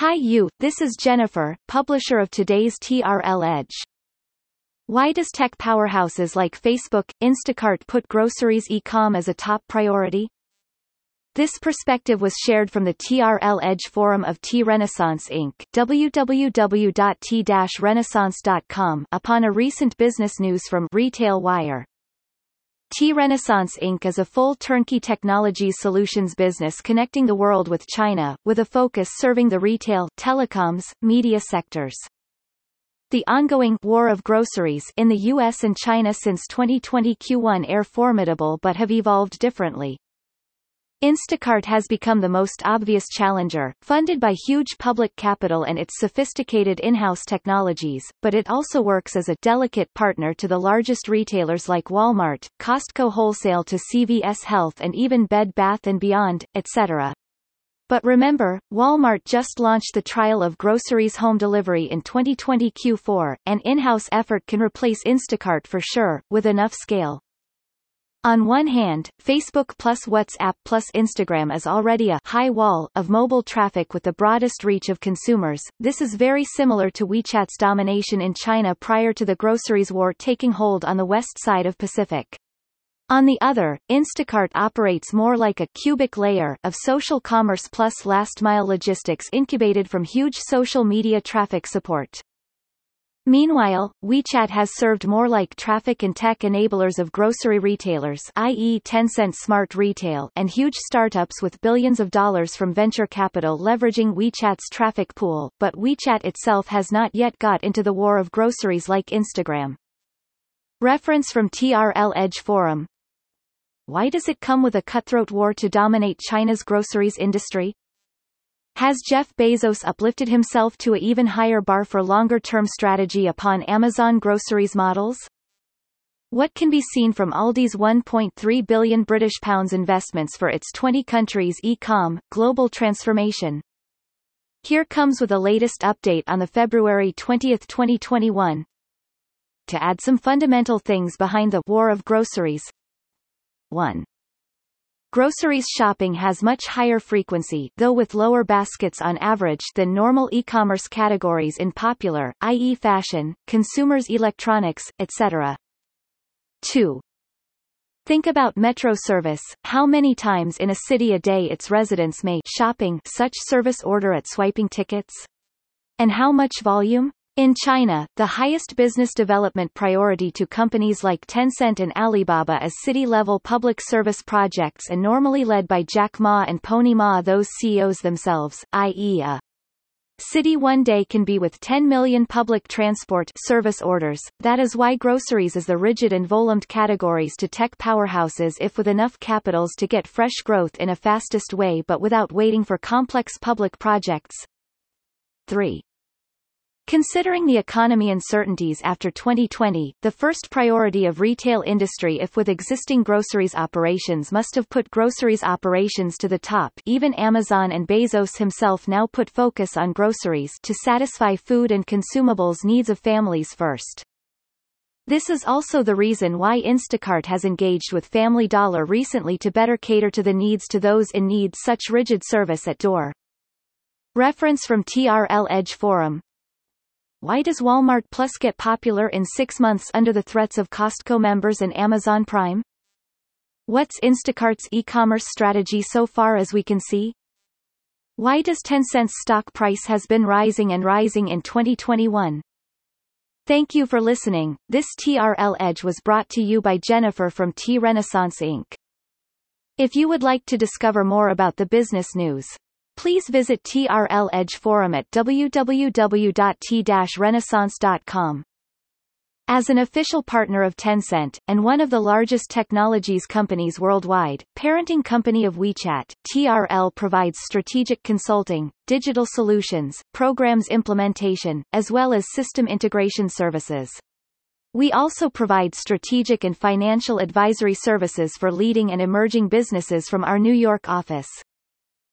Hi you, this is Jennifer, publisher of today's TRL Edge. Why does tech powerhouses like Facebook, Instacart put groceries e-com as a top priority? This perspective was shared from the TRL Edge forum of T-Renaissance Inc. www.t-renaissance.com upon a recent business news from Retail Wire. T-Renaissance Inc. is a full turnkey technology solutions business connecting the world with China, with a focus serving the retail, telecoms, media sectors. The ongoing war of groceries in the US and China since 2020 Q1 are formidable but have evolved differently. Instacart has become the most obvious challenger, funded by huge public capital and its sophisticated in-house technologies, but it also works as a delicate partner to the largest retailers like Walmart, Costco Wholesale to CVS Health and even Bed Bath & Beyond, etc. But remember, Walmart just launched the trial of groceries home delivery in 2020 Q4, and in-house effort can replace Instacart for sure, with enough scale. On one hand, Facebook plus WhatsApp plus Instagram is already a high wall of mobile traffic with the broadest reach of consumers. This is very similar to WeChat's domination in China prior to the groceries war taking hold on the west side of Pacific. On the other, Instacart operates more like a cubic layer of social commerce plus last-mile logistics incubated from huge social media traffic support. Meanwhile, WeChat has served more like traffic and tech enablers of grocery retailers i.e. Tencent Smart Retail and huge startups with billions of dollars from venture capital leveraging WeChat's traffic pool, but WeChat itself has not yet got into the war of groceries like Instagram. Reference from TRL Edge Forum Why does it come with a cutthroat war to dominate China's groceries industry? Has Jeff Bezos uplifted himself to a even higher bar for longer-term strategy upon Amazon groceries models? What can be seen from Aldi's 1.3 billion British pounds investments for its 20 countries e-com global transformation? Here comes with a latest update on the February 20, 2021. To add some fundamental things behind the war of groceries. 1. Groceries shopping has much higher frequency though with lower baskets on average than normal e-commerce categories in popular, i.e. fashion, consumers electronics, etc. 2. Think about metro service, how many times in a city a day its residents may shopping such service order at swiping tickets? And how much volume? In China, the highest business development priority to companies like Tencent and Alibaba is city-level public service projects and normally led by Jack Ma and Pony Ma those CEOs themselves, i.e. a city one day can be with 10 million public transport service orders, that is why groceries is the rigid and volumed categories to tech powerhouses if with enough capitals to get fresh growth in a fastest way but without waiting for complex public projects. 3. Considering the economy uncertainties after 2020, the first priority of retail industry if with existing groceries operations must have put groceries operations to the top even Amazon and Bezos himself now put focus on groceries to satisfy food and consumables needs of families first. This is also the reason why Instacart has engaged with Family Dollar recently to better cater to the needs to those in need such rigid service at door. Reference from TRL Edge Forum why does Walmart Plus get popular in six months under the threats of Costco members and Amazon Prime? What's Instacart's e-commerce strategy so far as we can see? Why does Tencent's stock price has been rising and rising in 2021? Thank you for listening. This TRL Edge was brought to you by Jennifer from T Renaissance Inc. If you would like to discover more about the business news, Please visit TRL Edge Forum at www.t-renaissance.com. As an official partner of Tencent, and one of the largest technologies companies worldwide, parenting company of WeChat, TRL provides strategic consulting, digital solutions, programs implementation, as well as system integration services. We also provide strategic and financial advisory services for leading and emerging businesses from our New York office.